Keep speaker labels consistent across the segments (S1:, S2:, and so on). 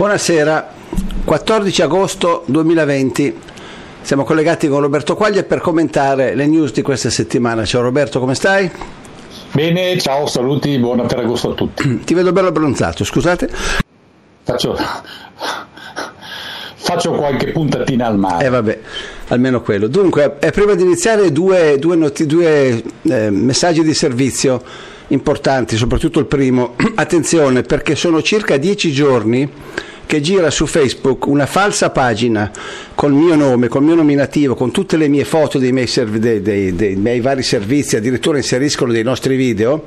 S1: Buonasera, 14 agosto 2020. Siamo collegati con Roberto Quaglia per commentare le news di questa settimana. Ciao Roberto, come stai?
S2: Bene, ciao, saluti, buon agosto a tutti.
S1: Ti vedo bello abbronzato, scusate.
S2: Faccio, faccio qualche puntatina al mare.
S1: Eh vabbè, almeno quello. Dunque, eh, prima di iniziare due, due, noti- due eh, messaggi di servizio importanti, soprattutto il primo. Attenzione, perché sono circa dieci giorni che gira su Facebook una falsa pagina col mio nome, col mio nominativo, con tutte le mie foto dei miei, serv- dei, dei, dei miei, vari servizi, addirittura inseriscono dei nostri video,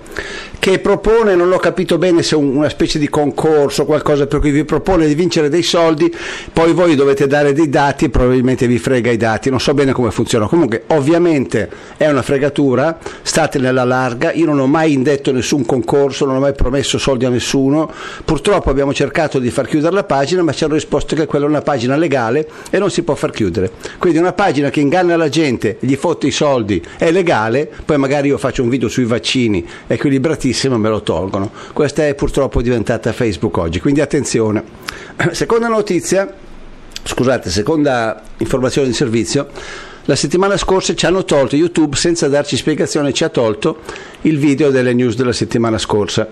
S1: che propone, non ho capito bene se un, una specie di concorso, qualcosa per cui vi propone di vincere dei soldi, poi voi dovete dare dei dati e probabilmente vi frega i dati, non so bene come funziona. Comunque ovviamente è una fregatura, state nella larga, io non ho mai indetto nessun concorso, non ho mai promesso soldi a nessuno, purtroppo abbiamo cercato di far chiudere la pagina, ma ci hanno risposto che quella è una pagina legale e non si può far chiudere. Quindi una pagina che inganna la gente, gli fotte i soldi, è legale, poi magari io faccio un video sui vaccini equilibratissimo e me lo tolgono. Questa è purtroppo diventata Facebook oggi, quindi attenzione. Seconda notizia, scusate, seconda informazione di servizio. La settimana scorsa ci hanno tolto YouTube senza darci spiegazione, ci ha tolto il video delle news della settimana scorsa.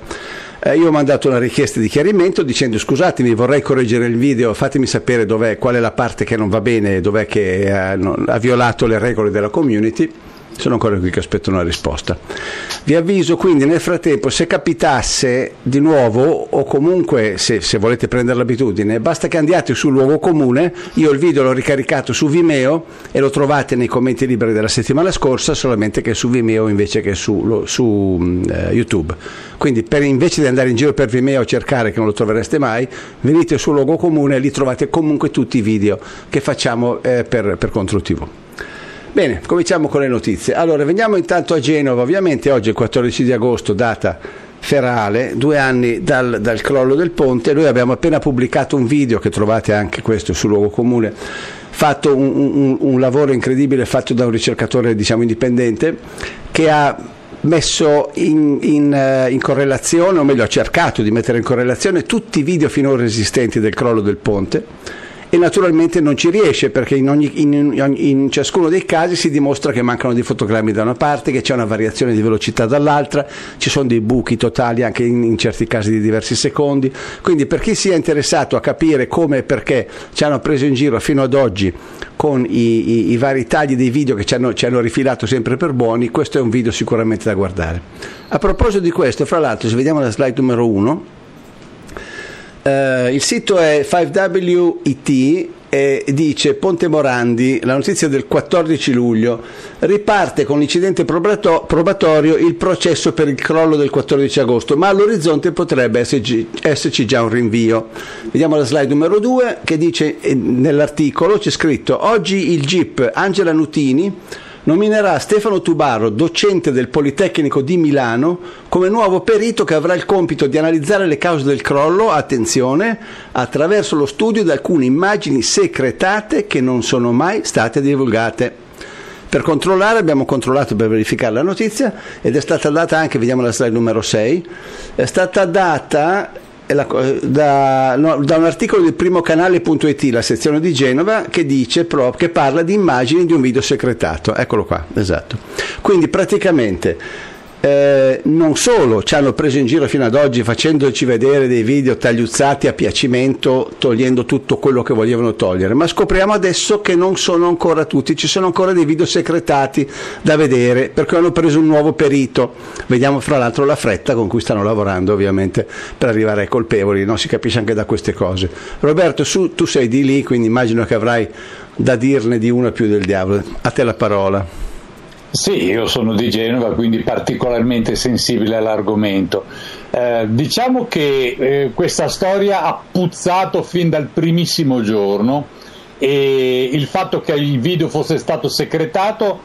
S1: Eh, io ho mandato una richiesta di chiarimento dicendo scusatemi vorrei correggere il video, fatemi sapere dov'è, qual è la parte che non va bene, dov'è che eh, non, ha violato le regole della community sono ancora qui che aspetto una risposta. Vi avviso quindi nel frattempo se capitasse di nuovo o comunque se, se, volete prendere l'abitudine basta che andiate sul luogo comune, io il video l'ho ricaricato su Vimeo e lo trovate nei commenti liberi della settimana scorsa solamente che su Vimeo invece che su, lo, su uh, YouTube. Quindi per, invece di andare in giro per Vimeo a cercare che non lo trovereste mai, venite sul luogo comune e lì trovate comunque tutti i video che facciamo eh, per, per Contro. Bene, cominciamo con le notizie. Allora, veniamo intanto a Genova, ovviamente oggi è il 14 di agosto, data ferale, due anni dal, dal crollo del ponte, noi abbiamo appena pubblicato un video che trovate anche questo sul luogo comune, fatto un, un, un lavoro incredibile fatto da un ricercatore diciamo indipendente che ha messo in, in, eh, in, correlazione, o meglio ha cercato di mettere in correlazione tutti i video finora esistenti del crollo del ponte e naturalmente non ci riesce perché in, ogni, in, in, ciascuno dei casi si dimostra che mancano dei fotogrammi da una parte, che c'è una variazione di velocità dall'altra, ci sono dei buchi totali anche in, certi casi di diversi secondi. Quindi per chi sia interessato a capire come e perché ci hanno preso in giro fino ad oggi con i, i, i vari tagli dei video che ci hanno, ci hanno rifilato sempre per buoni, questo è un video sicuramente da guardare. A proposito di questo, fra l'altro, se vediamo la slide numero 1, Uh, il sito è 5WET e dice Ponte Morandi, la notizia del 14 luglio, riparte con l'incidente probatorio il processo per il crollo del 14 agosto, ma all'orizzonte potrebbe esserci, esserci già un rinvio. Vediamo la slide numero 2 che dice eh, nell'articolo c'è scritto oggi il GIP Angela Nutini nominerà Stefano Tubarro, docente del Politecnico di Milano, come nuovo perito che avrà il compito di analizzare le cause del crollo, attenzione, attraverso lo studio di alcune immagini secretate che non sono mai state divulgate. Per controllare abbiamo controllato per verificare la notizia ed è stata data anche, vediamo la slide numero 6, è stata data la, da, no, da, un articolo del primo canale.it, la sezione di Genova, che dice che parla di immagini di un video secretato. Eccolo qua, esatto. Quindi praticamente eh, non solo ci hanno preso in giro fino ad oggi facendoci vedere dei video tagliuzzati a piacimento, togliendo tutto quello che volevano togliere, ma scopriamo adesso che non sono ancora tutti, ci sono ancora dei video secretati da vedere perché hanno preso un nuovo perito. Vediamo fra l'altro la fretta con cui stanno lavorando ovviamente per arrivare ai colpevoli, no? si capisce anche da queste cose. Roberto, su, tu sei di lì, quindi immagino che avrai da dirne di una più del diavolo. A te la parola.
S2: Sì, io sono di Genova, quindi particolarmente sensibile all'argomento. Eh, diciamo che eh, questa storia ha puzzato fin dal primissimo giorno e il fatto che il video fosse stato secretato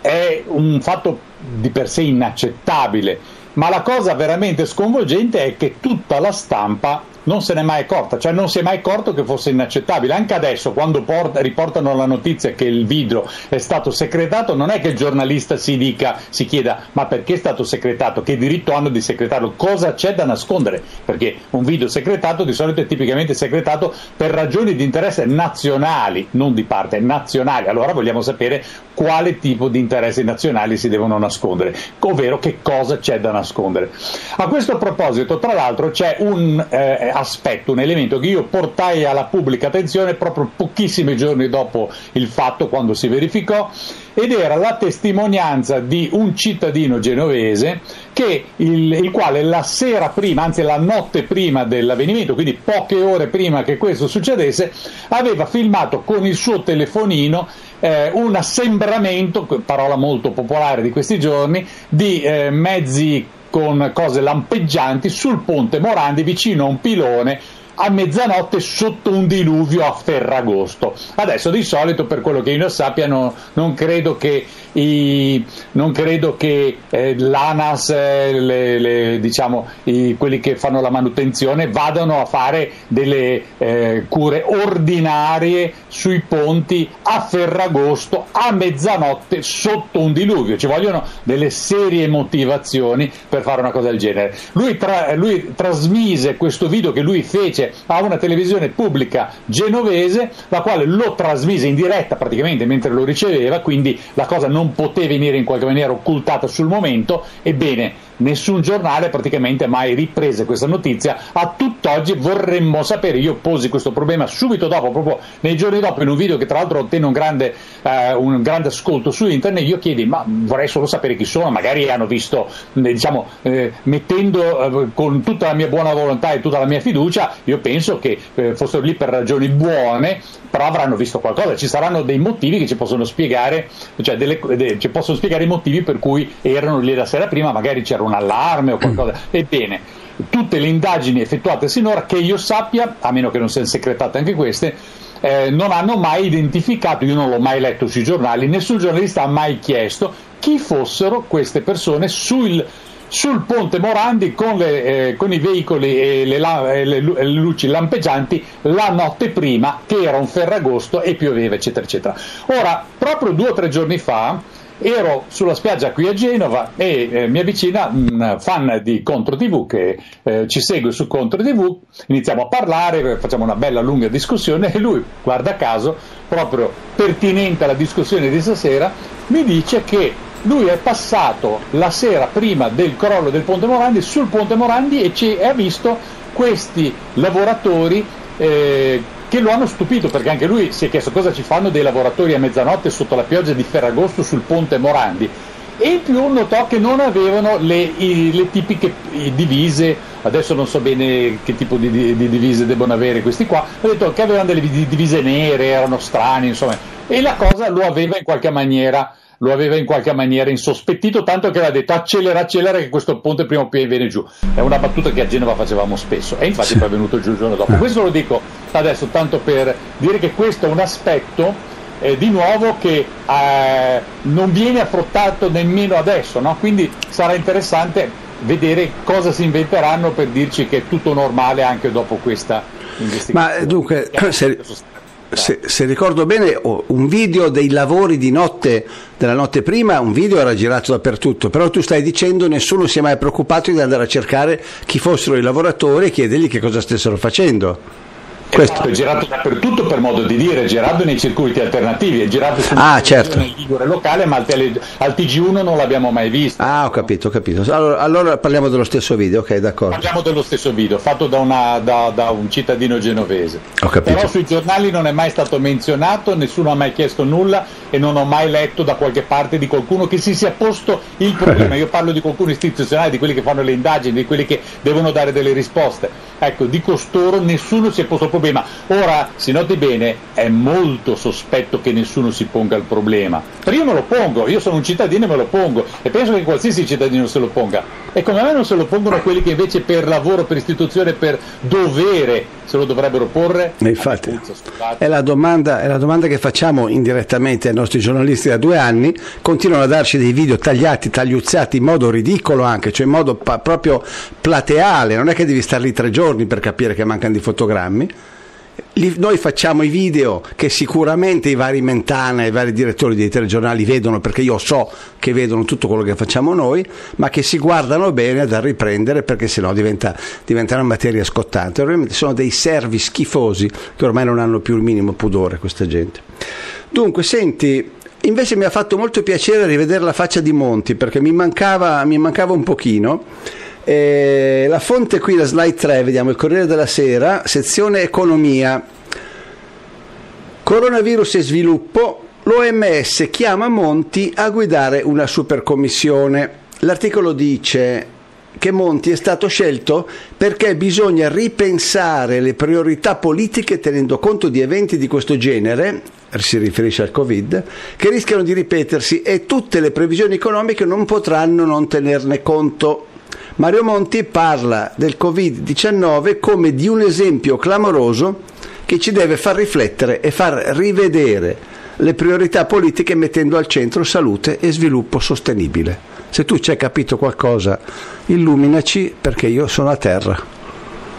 S2: è un fatto di per sé inaccettabile, ma la cosa veramente sconvolgente è che tutta la stampa non se n'è mai accorta, cioè non si è mai accorto che fosse inaccettabile. Anche adesso, quando porta, riportano la notizia che il video è stato secretato, non è che il giornalista si dica, si chieda ma perché è stato secretato, che diritto hanno di secretarlo, cosa c'è da nascondere? Perché un video secretato di solito è tipicamente secretato per ragioni di interesse nazionali, non di parte, nazionali. Allora vogliamo sapere quale tipo di interessi nazionali si devono nascondere, ovvero che cosa c'è da nascondere. A questo proposito, tra l'altro, c'è un eh, aspetto, un elemento che io portai alla pubblica attenzione proprio pochissimi giorni dopo il fatto, quando si verificò, ed era la testimonianza di un cittadino genovese che il, il, quale la sera prima, anzi la notte prima dell'avvenimento, quindi poche ore prima che questo succedesse, aveva filmato con il suo telefonino eh, un assembramento, parola molto popolare di questi giorni, di eh, mezzi con cose lampeggianti sul ponte Morandi vicino a un pilone a mezzanotte sotto un diluvio a Ferragosto. Adesso di solito, per quello che io sappia, no, non credo che i, non credo che eh, l'ANAS, eh, le, le, diciamo, i, quelli che fanno la manutenzione, vadano a fare delle eh, cure ordinarie sui ponti a Ferragosto a mezzanotte sotto un diluvio. Ci vogliono delle serie motivazioni per fare una cosa del genere. Lui, tra, lui trasmise questo video che lui fece a una televisione pubblica genovese, la quale lo trasmise in diretta praticamente mentre lo riceveva, quindi la cosa non non poté venire in qualche maniera occultata sul momento, ebbene nessun giornale praticamente ha mai ripreso questa notizia. A tutt'oggi vorremmo sapere, io posi questo problema subito dopo, proprio nei giorni dopo, in un video che tra l'altro ottenne un grande, eh, un grande ascolto su internet, io chiedi, ma vorrei solo sapere chi sono, magari hanno visto, eh, diciamo, eh, mettendo eh, con tutta la mia buona volontà e tutta la mia fiducia, io penso che eh, fossero lì per ragioni buone, però avranno visto qualcosa, ci saranno dei motivi che ci possono spiegare, cioè delle, de, ci possono spiegare i motivi per cui erano lì la sera prima, magari c'era un allarme o qualcosa. Ebbene, tutte le indagini effettuate sinora, che io sappia, a meno che non siano secretate anche queste, eh, non hanno mai identificato, io non l'ho mai letto sui giornali, nessun giornalista ha mai chiesto chi fossero queste persone sul, sul ponte Morandi con, le, eh, con i veicoli e le, le, le, luci lampeggianti la notte prima che era un ferragosto e pioveva eccetera eccetera. Ora, proprio due o tre giorni fa ero sulla spiaggia qui a Genova e eh, mi avvicina un fan di Contro TV che eh, ci segue su Contro TV, iniziamo a parlare, facciamo una bella lunga discussione e lui, guarda caso, proprio pertinente alla discussione di stasera, mi dice che lui è passato la sera prima del crollo del Ponte Morandi sul Ponte Morandi e, ci, ha visto questi lavoratori eh, che lo hanno stupito perché anche lui si è chiesto cosa ci fanno dei lavoratori a mezzanotte sotto la pioggia di Ferragosto sul Ponte Morandi. E in più notò che non avevano le, i, le tipiche divise, adesso non so bene che tipo di, di, di, divise debbano avere questi qua, ha detto che avevano delle divise nere, erano strani, insomma, e la cosa lo aveva in qualche maniera lo aveva in qualche maniera insospettito, tanto che aveva detto accelera, accelera che questo ponte prima o poi viene giù. È una battuta che a Genova facevamo spesso e infatti poi è venuto giù il giorno dopo. Questo lo dico adesso tanto per dire che questo è un aspetto eh, di nuovo che eh, non viene affrontato nemmeno adesso, no? quindi sarà interessante vedere cosa si inventeranno per dirci che è tutto normale anche dopo questa investigazione.
S1: Ma dunque, se, se, se, ricordo bene, un video dei lavori di notte, della notte prima, un video era girato dappertutto, però tu stai dicendo nessuno si è mai preoccupato di andare a cercare chi fossero i lavoratori e chiedergli che cosa stessero facendo.
S2: Questo. È girato dappertutto per modo di dire, è girato nei circuiti alternativi, è girato
S1: su ah, certo.
S2: nel Ligure locale, ma al, tele, al, TG1 non l'abbiamo mai visto.
S1: Ah, ho capito, ho capito. Allora, allora, parliamo dello stesso video, ok, d'accordo.
S2: Parliamo dello stesso video, fatto da, una, da, da un cittadino genovese.
S1: Ho capito.
S2: Però sui giornali non è mai stato menzionato, nessuno ha mai chiesto nulla e non ho mai letto da qualche parte di qualcuno che si sia posto il problema. Io parlo di qualcuno istituzionale, di quelli che fanno le indagini, di quelli che devono dare delle risposte. Ecco, di costoro nessuno si è posto il problema. Ora, si noti bene, è molto sospetto che nessuno si ponga il problema. Però io me lo pongo, io sono un cittadino e me lo pongo e penso che qualsiasi cittadino se lo ponga. E come mai non se lo pongono quelli che invece per lavoro, per istituzione, per dovere se lo dovrebbero porre?
S1: infatti, è la, domanda, è la domanda che facciamo indirettamente ai nostri giornalisti da due anni, continuano a darci dei video tagliati, tagliuzzati in modo ridicolo anche, cioè in modo pa- proprio plateale, non è che devi stare lì tre giorni per capire che mancano di fotogrammi noi facciamo i video che sicuramente i vari Mentana i vari direttori dei telegiornali vedono perché io so che vedono tutto quello che facciamo noi, ma che si guardano bene da riprendere perché sennò diventa, diventa una materia scottante. Ovviamente sono dei servi schifosi che ormai non hanno più il minimo pudore questa gente. Dunque, senti, invece mi ha fatto molto piacere rivedere la faccia di Monti perché mi mancava, mi mancava un pochino eh, la fonte qui, la slide 3, vediamo il Corriere della Sera, sezione economia. Coronavirus e sviluppo, l'OMS chiama Monti a guidare una supercommissione. L'articolo dice che Monti è stato scelto perché bisogna ripensare le priorità politiche tenendo conto di eventi di questo genere, si riferisce al Covid, che rischiano di ripetersi e tutte le previsioni economiche non potranno non tenerne conto. Mario Monti parla del Covid-19 come di un esempio clamoroso che ci deve far riflettere e far rivedere le priorità politiche mettendo al centro salute e sviluppo sostenibile. Se tu ci hai capito qualcosa, illuminaci perché io sono a terra.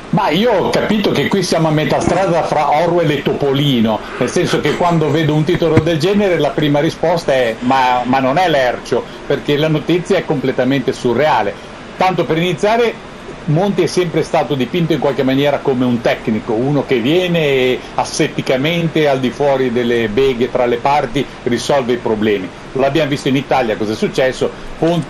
S2: Ma io ho capito che qui siamo a metà strada fra Orwell e Topolino, nel senso che quando vedo un titolo del genere la prima risposta è ma, ma non è lercio, perché la notizia è completamente surreale. Tanto per iniziare, Monti è sempre stato dipinto in qualche maniera come un tecnico, uno che viene assetticamente al di fuori delle beghe tra le parti risolve i problemi. L'abbiamo visto in Italia, cosa è successo?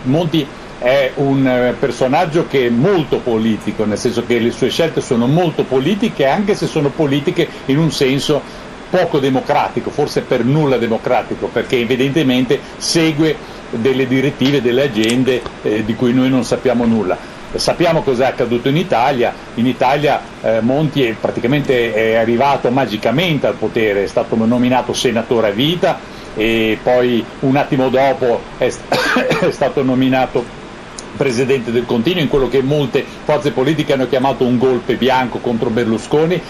S2: Monti è un eh, personaggio che è molto politico, nel senso che le sue scelte sono molto politiche, anche se sono politiche in un senso poco democratico, forse per nulla democratico, perché evidentemente segue delle direttive, delle agende eh, di cui noi non sappiamo nulla. Sappiamo cosa è accaduto in Italia, in Italia eh, Monti è praticamente è arrivato magicamente al potere, è stato nominato senatore a vita e poi un attimo dopo è, è stato nominato presidente del continuo in quello che molte forze politiche hanno chiamato un golpe bianco contro Berlusconi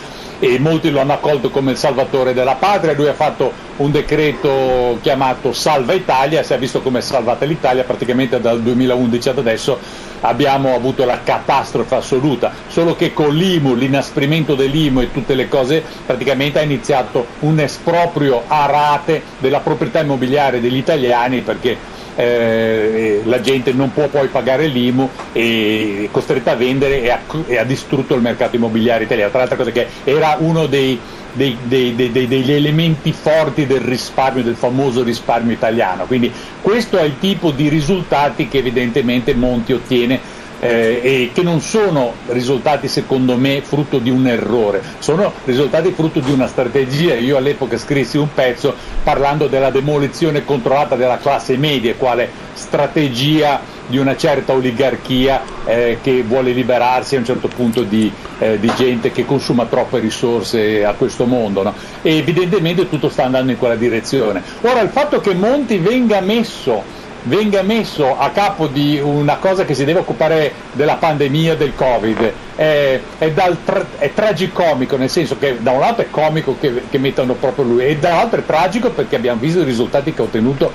S2: e molti lo hanno accolto come il salvatore della patria, lui ha fatto un decreto chiamato Salva Italia, si è visto come è salvata l'Italia. Praticamente dal 2011 ad adesso abbiamo avuto la catastrofe assoluta, solo che con l'IMU, l'inasprimento dell'IMU e tutte le cose praticamente ha iniziato un esproprio a rate della proprietà immobiliare degli italiani perché eh, la gente non può poi pagare l'IMU e è costretta a vendere e ha, e ha distrutto il mercato immobiliare italiano. Tra l'altro cosa che era uno dei, dei, dei, degli elementi forti del risparmio, del famoso risparmio italiano. Quindi questo è il tipo di risultati che evidentemente Monti ottiene eh, e che non sono risultati secondo me frutto di un errore, sono risultati frutto di una strategia. Io all'epoca scrissi un pezzo parlando della demolizione controllata della classe media, quale strategia di una certa oligarchia eh, che vuole liberarsi a un certo punto di, eh, di, gente che consuma troppe risorse a questo mondo. No? E evidentemente tutto sta andando in quella direzione. Ora il fatto che Monti venga messo venga messo a capo di una cosa che si deve occupare della pandemia del Covid è, è, tra, è tragicomico, nel senso che da un lato è comico che, che mettano proprio lui e dall'altro è tragico perché abbiamo visto i risultati che ha ottenuto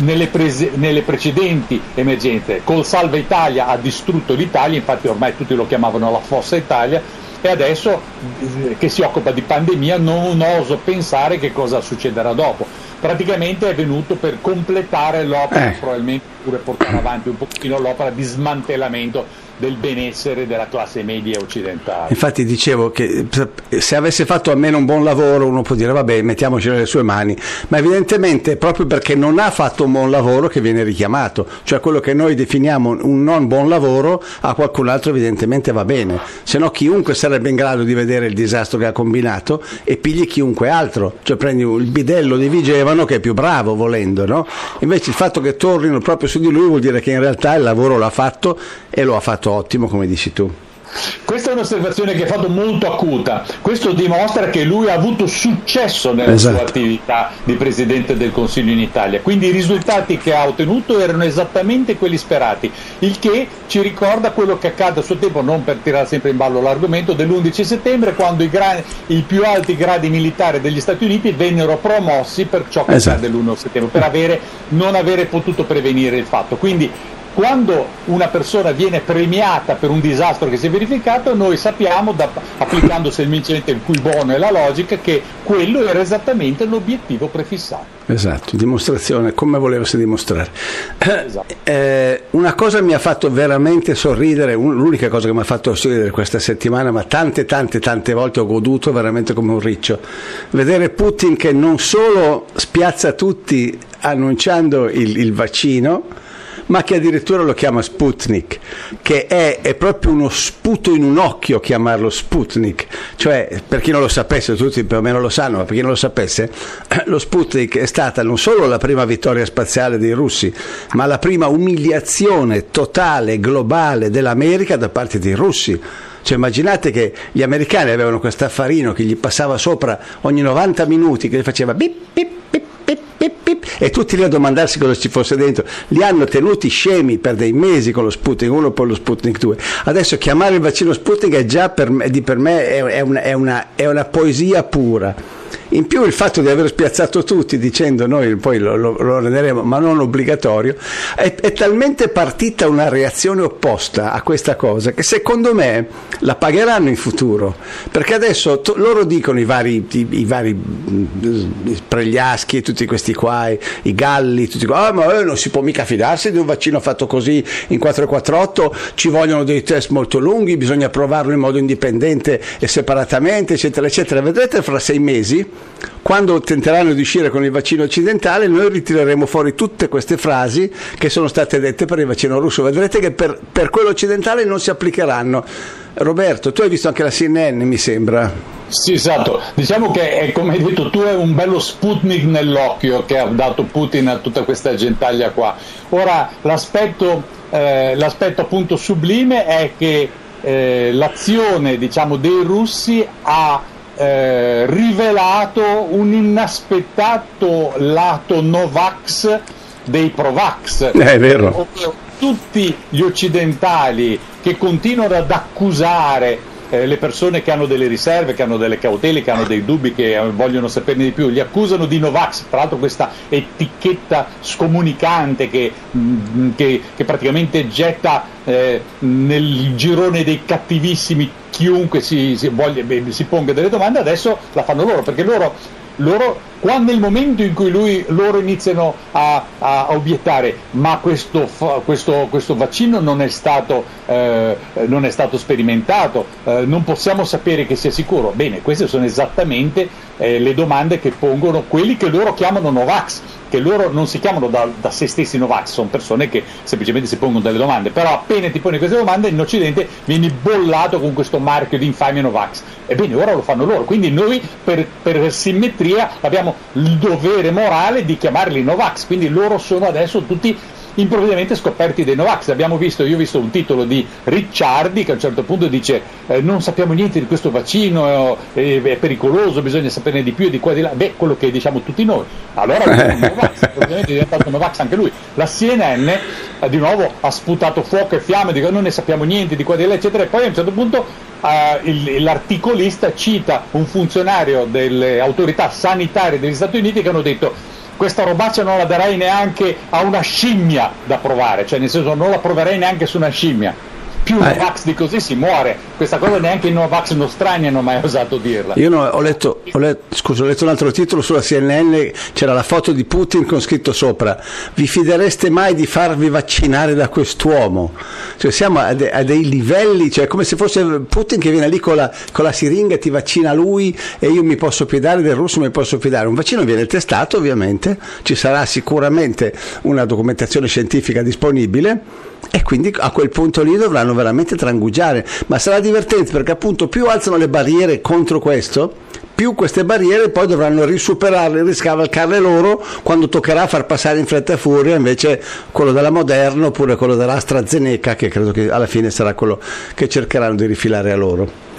S2: nelle, prese, nelle, precedenti emergenze. Col Salva Italia ha distrutto l'Italia, infatti ormai tutti lo chiamavano la Fossa Italia, e adesso eh, che si occupa di pandemia non oso pensare che cosa succederà dopo praticamente è venuto per completare l'opera, eh. probabilmente pure portare avanti un pochino l'opera di smantellamento del benessere della classe media occidentale.
S1: Infatti dicevo che se avesse fatto almeno un buon lavoro uno può dire vabbè mettiamoci nelle sue mani, ma evidentemente proprio perché non ha fatto un buon lavoro che viene richiamato, cioè quello che noi definiamo un non buon lavoro a qualcun altro evidentemente va bene, se no chiunque sarebbe in grado di vedere il disastro che ha combinato e pigli chiunque altro, cioè prendi il bidello di Vigevano che è più bravo volendo, no? invece il fatto che tornino proprio su di lui vuol dire che in realtà il lavoro l'ha fatto e lo ha fatto ottimo come dici tu.
S2: Questa è un'osservazione che ha fatto molto acuta. Questo dimostra che lui ha avuto successo nella esatto. sua attività di Presidente del Consiglio in Italia. Quindi i risultati che ha ottenuto erano esattamente quelli sperati, il che ci ricorda quello che accade a suo tempo, non per tirare sempre in ballo l'argomento, dell'11 settembre quando i, gra- i più alti gradi militari degli Stati Uniti vennero promossi per ciò che esatto. accade l'1 settembre, per avere, non avere potuto prevenire il fatto. Quindi quando una persona viene premiata per un disastro che si è verificato, noi sappiamo, da, applicando semplicemente il cui bono e la logica, che quello era esattamente l'obiettivo prefissato.
S1: Esatto, dimostrazione, come volevasi dimostrare. Esatto. Eh, una cosa mi ha fatto veramente sorridere, l'unica cosa che mi ha fatto sorridere questa settimana, ma tante, tante, tante volte ho goduto veramente come un riccio, vedere Putin che non solo spiazza tutti annunciando il, il vaccino, ma che addirittura lo chiama Sputnik, che è, è, proprio uno sputo in un occhio chiamarlo Sputnik, cioè per chi non lo sapesse, tutti più o meno lo sanno, ma per chi non lo sapesse, lo Sputnik è stata non solo la prima vittoria spaziale dei russi, ma la prima umiliazione totale, globale dell'America da parte dei russi. Cioè immaginate che gli americani avevano questo affarino che gli passava sopra ogni 90 minuti, che gli faceva bip bip bip pip, pip, pip, e tutti lì a domandarsi cosa ci fosse dentro. Li hanno tenuti scemi per dei mesi con lo Sputnik 1 e poi lo Sputnik 2. Adesso chiamare il vaccino Sputnik è già per me, per me è, è, una, è, una, è una poesia pura. In più il fatto di aver spiazzato tutti dicendo noi poi lo, lo, lo renderemo ma non obbligatorio, è, è, talmente partita una reazione opposta a questa cosa che secondo me la pagheranno in futuro. Perché adesso to, loro dicono i vari, i, i vari mm, pregliaschi e tutti questi qua, i, i galli, tutti qua, ah, ma eh, non si può mica fidarsi di un vaccino fatto così in 448, ci vogliono dei test molto lunghi, bisogna provarlo in modo indipendente e separatamente, eccetera, eccetera. Vedrete fra sei mesi quando tenteranno di uscire con il vaccino occidentale, noi ritireremo fuori tutte queste frasi che sono state dette per il vaccino russo. Vedrete che per, per quello occidentale non si applicheranno. Roberto, tu hai visto anche la CNN, mi sembra.
S2: Sì, esatto. Diciamo che, è, come hai detto tu, è un bello Sputnik nell'occhio che ha dato Putin a tutta questa gentaglia qua. Ora, l'aspetto, eh, l'aspetto appunto sublime è che eh, l'azione diciamo, dei russi ha eh, rivelato un inaspettato lato Novax dei Provax.
S1: Eh, è vero.
S2: Tutti gli occidentali che continuano ad accusare eh, le persone che hanno delle riserve, che hanno delle cautele, che hanno dei dubbi, che eh, vogliono saperne di più, li accusano di Novax, tra l'altro questa etichetta scomunicante che, mm, che, che praticamente getta eh, nel girone dei cattivissimi chiunque si, si, voglia, si ponga delle domande, adesso la fanno loro, perché loro loro, quando nel momento in cui lui, loro iniziano a, a, a obiettare ma questo, questo, questo, vaccino non è stato, eh, non è stato sperimentato, eh, non possiamo sapere che sia sicuro, bene, queste sono esattamente eh, le domande che pongono quelli che loro chiamano Novax, che loro non si chiamano da, da se stessi Novax, sono persone che semplicemente si pongono delle domande, però appena ti poni queste domande in Occidente vieni bollato con questo marchio di infamia Novax. Ebbene, ora lo fanno loro, quindi noi per, per simmetria abbiamo il dovere morale di chiamarli Novax, quindi loro sono adesso tutti improvvisamente scoperti dei Novax. Abbiamo visto, io ho visto un titolo di Ricciardi che a un certo punto dice eh, non sappiamo niente di questo vaccino, eh, è pericoloso, bisogna saperne di più e di qua e di là. Beh, quello che diciamo tutti noi. Allora Novax, ovviamente è diventato Novax anche lui. La CNN eh, di nuovo ha sputato fuoco e fiamme, dico non ne sappiamo niente di qua e di là, eccetera, e poi a un certo punto Uh, il, l'articolista cita un funzionario delle autorità sanitarie degli Stati Uniti che hanno detto questa robaccia non la darei neanche a una scimmia da provare, cioè nel senso non la proverei neanche su una scimmia più eh. Novax di così si muore. Questa cosa neanche i Novax nostrani hanno mai osato dirla.
S1: Io no, ho, letto, ho, letto, scusa, ho letto un altro titolo sulla CNN, c'era la foto di Putin con scritto sopra: Vi fidereste mai di farvi vaccinare da quest'uomo? Cioè, siamo a, de, a dei livelli, cioè come se fosse Putin che viene lì con la, con la siringa ti vaccina lui e io mi posso fidare del russo, mi posso fidare. Un vaccino viene testato, ovviamente, ci sarà sicuramente una documentazione scientifica disponibile e quindi a quel punto lì dovranno veramente trangugiare, ma sarà divertente perché appunto più alzano le barriere contro questo, più queste barriere poi dovranno risuperarle, riscavalcarle loro quando toccherà far passare in fretta e furia invece quello della Moderna oppure quello dell'AstraZeneca che credo che alla fine sarà quello che cercheranno di rifilare a loro.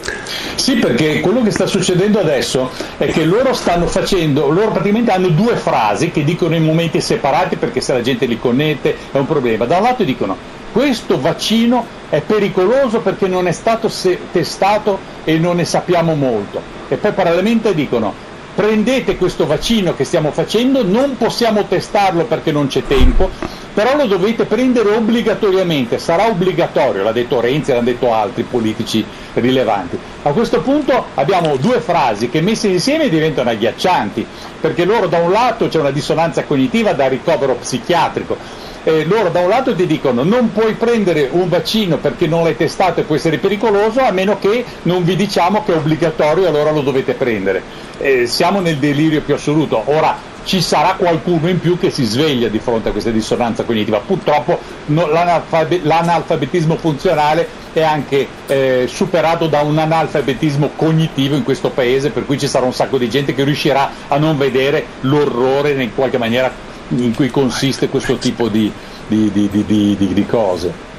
S2: Sì, perché quello che sta succedendo adesso è che loro stanno facendo, loro praticamente hanno due frasi che dicono in momenti separati perché se la gente li connette è un problema. Da un lato dicono questo vaccino è pericoloso perché non è stato testato e non ne sappiamo molto. E poi parallelamente dicono prendete questo vaccino che stiamo facendo, non possiamo testarlo perché non c'è tempo, però lo dovete prendere obbligatoriamente, sarà obbligatorio, l'ha detto Renzi, l'hanno detto altri politici rilevanti. A questo punto abbiamo due frasi che messe insieme diventano agghiaccianti, perché loro da un lato c'è una dissonanza cognitiva da ricovero psichiatrico, eh, loro da un lato ti dicono non puoi prendere un vaccino perché non l'hai testato e può essere pericoloso a meno che non vi diciamo che è obbligatorio e allora lo dovete prendere. Eh, siamo nel delirio più assoluto. Ora ci sarà qualcuno in più che si sveglia di fronte a questa dissonanza cognitiva. Purtroppo no, l'analfabet- l'analfabetismo funzionale è anche eh, superato da un analfabetismo cognitivo in questo paese, per cui ci sarà un sacco di gente che riuscirà a non vedere l'orrore in qualche maniera in cui consiste questo tipo di, di, di, di cose.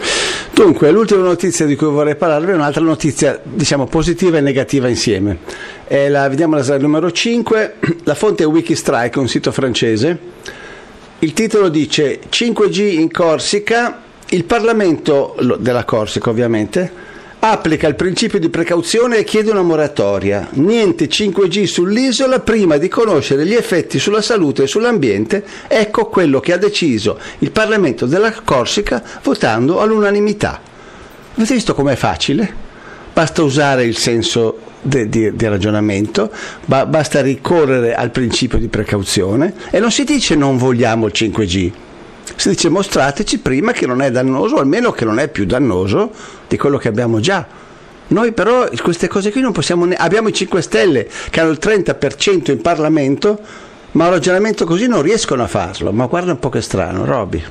S1: Dunque, l'ultima notizia di cui vorrei parlarvi è un'altra notizia, diciamo, positiva e negativa insieme. La, vediamo la slide numero 5, la fonte è Wikistrike, un sito francese. Il titolo dice 5G in Corsica, il Parlamento della Corsica ovviamente, applica il principio di precauzione e chiede una moratoria. Niente 5G sull'isola prima di conoscere gli effetti sulla salute e sull'ambiente. Ecco quello che ha deciso il Parlamento della Corsica votando all'unanimità. Avete visto com'è facile? Basta usare il senso di, di, di ragionamento, ba, basta ricorrere al principio di precauzione e non si dice non vogliamo il 5G si dice mostrateci prima che non è dannoso, almeno che non è più dannoso di quello che abbiamo già. Noi però queste cose qui non possiamo ne... abbiamo i 5 Stelle che hanno il 30% in Parlamento, ma un ragionamento così non riescono a farlo. Ma guarda un po' che strano, Roby.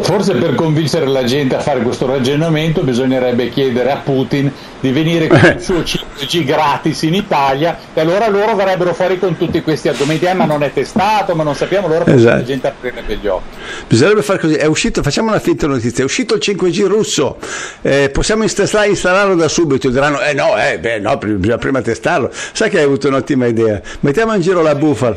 S2: Forse per convincere la gente a fare questo ragionamento bisognerebbe chiedere a Putin di venire con il suo 5G gratis in Italia e allora loro verrebbero fuori con tutti questi argomenti, eh, ma non è testato, ma non sappiamo, allora esatto. la gente aprirebbe gli occhi.
S1: Bisognerebbe fare così, è uscito, facciamo una finta notizia, è uscito il 5G russo, eh, possiamo installarlo da subito, diranno, eh no, eh, beh, no, bisogna prima testarlo, sai che hai avuto un'ottima idea, mettiamo in giro la bufala.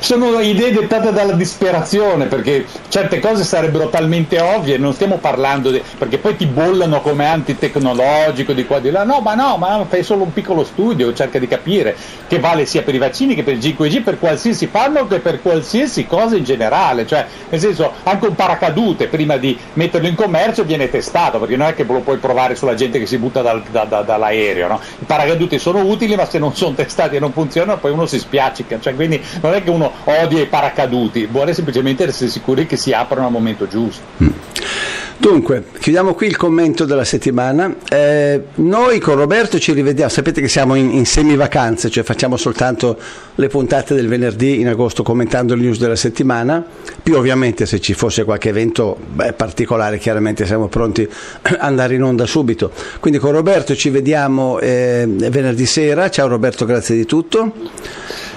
S2: Sono idee dettate dalla disperazione, perché certe cose sarebbero talmente ovvie, non stiamo parlando, di, perché poi ti bollano come antitecnologico, di qua di là, no, ma no, ma fai solo un piccolo studio, cerca di capire che vale sia per i vaccini che per il 5G, per qualsiasi farmaco e per qualsiasi cosa in generale, cioè nel senso anche un paracadute prima di metterlo in commercio viene testato, perché non è che lo puoi provare sulla gente che si butta dal, da, da, dall'aereo, no? i paracaduti sono utili ma se non sono testati e non funzionano poi uno si spiaccica, cioè, quindi non è che uno odia i paracaduti, vuole semplicemente essere sicuri che si aprano al momento giusto. Mm.
S1: Dunque, chiudiamo qui il commento della settimana. Eh, noi con Roberto ci rivediamo, sapete che siamo in, in semivacanze, cioè facciamo soltanto le puntate del venerdì in agosto commentando le news della settimana, più ovviamente se ci fosse qualche evento beh, particolare chiaramente siamo pronti ad andare in onda subito. Quindi con Roberto ci vediamo eh, venerdì sera, ciao Roberto, grazie di tutto.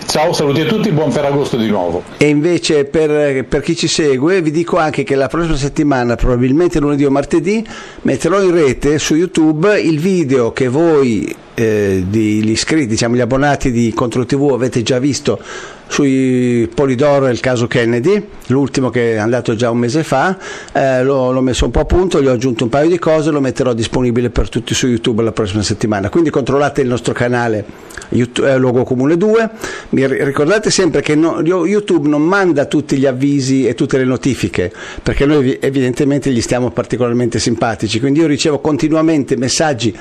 S2: Ciao, saluti a tutti, buon Ferragosto di nuovo.
S1: E invece per, per, chi ci segue vi dico anche che la prossima settimana, probabilmente lunedì o martedì, metterò in rete su YouTube il video che voi, eh, gli iscritti, diciamo gli abbonati di Contro TV avete già visto sui Polidoro e il caso Kennedy, l'ultimo che è andato già un mese fa, eh, l'ho, l'ho, messo un po' a punto, gli ho aggiunto un paio di cose, lo metterò disponibile per tutti su YouTube la prossima settimana. Quindi controllate il nostro canale YouTube, eh, Logo Comune 2, mi ricordate sempre che no, YouTube non manda tutti gli avvisi e tutte le notifiche, perché noi evidentemente gli stiamo particolarmente simpatici, quindi io ricevo continuamente messaggi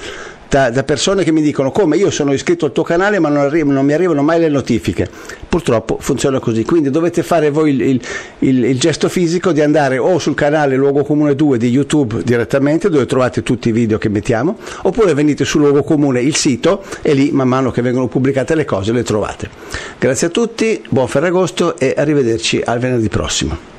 S1: da, da, persone che mi dicono come io sono iscritto al tuo canale ma non, arrivo, non, mi arrivano mai le notifiche. Purtroppo funziona così, quindi dovete fare voi il, il, il, il, gesto fisico di andare o sul canale Luogo Comune 2 di YouTube direttamente dove trovate tutti i video che mettiamo, oppure venite su Luogo Comune il sito e lì man mano che vengono pubblicate le cose le trovate. Grazie a tutti, buon Ferragosto e arrivederci al venerdì prossimo.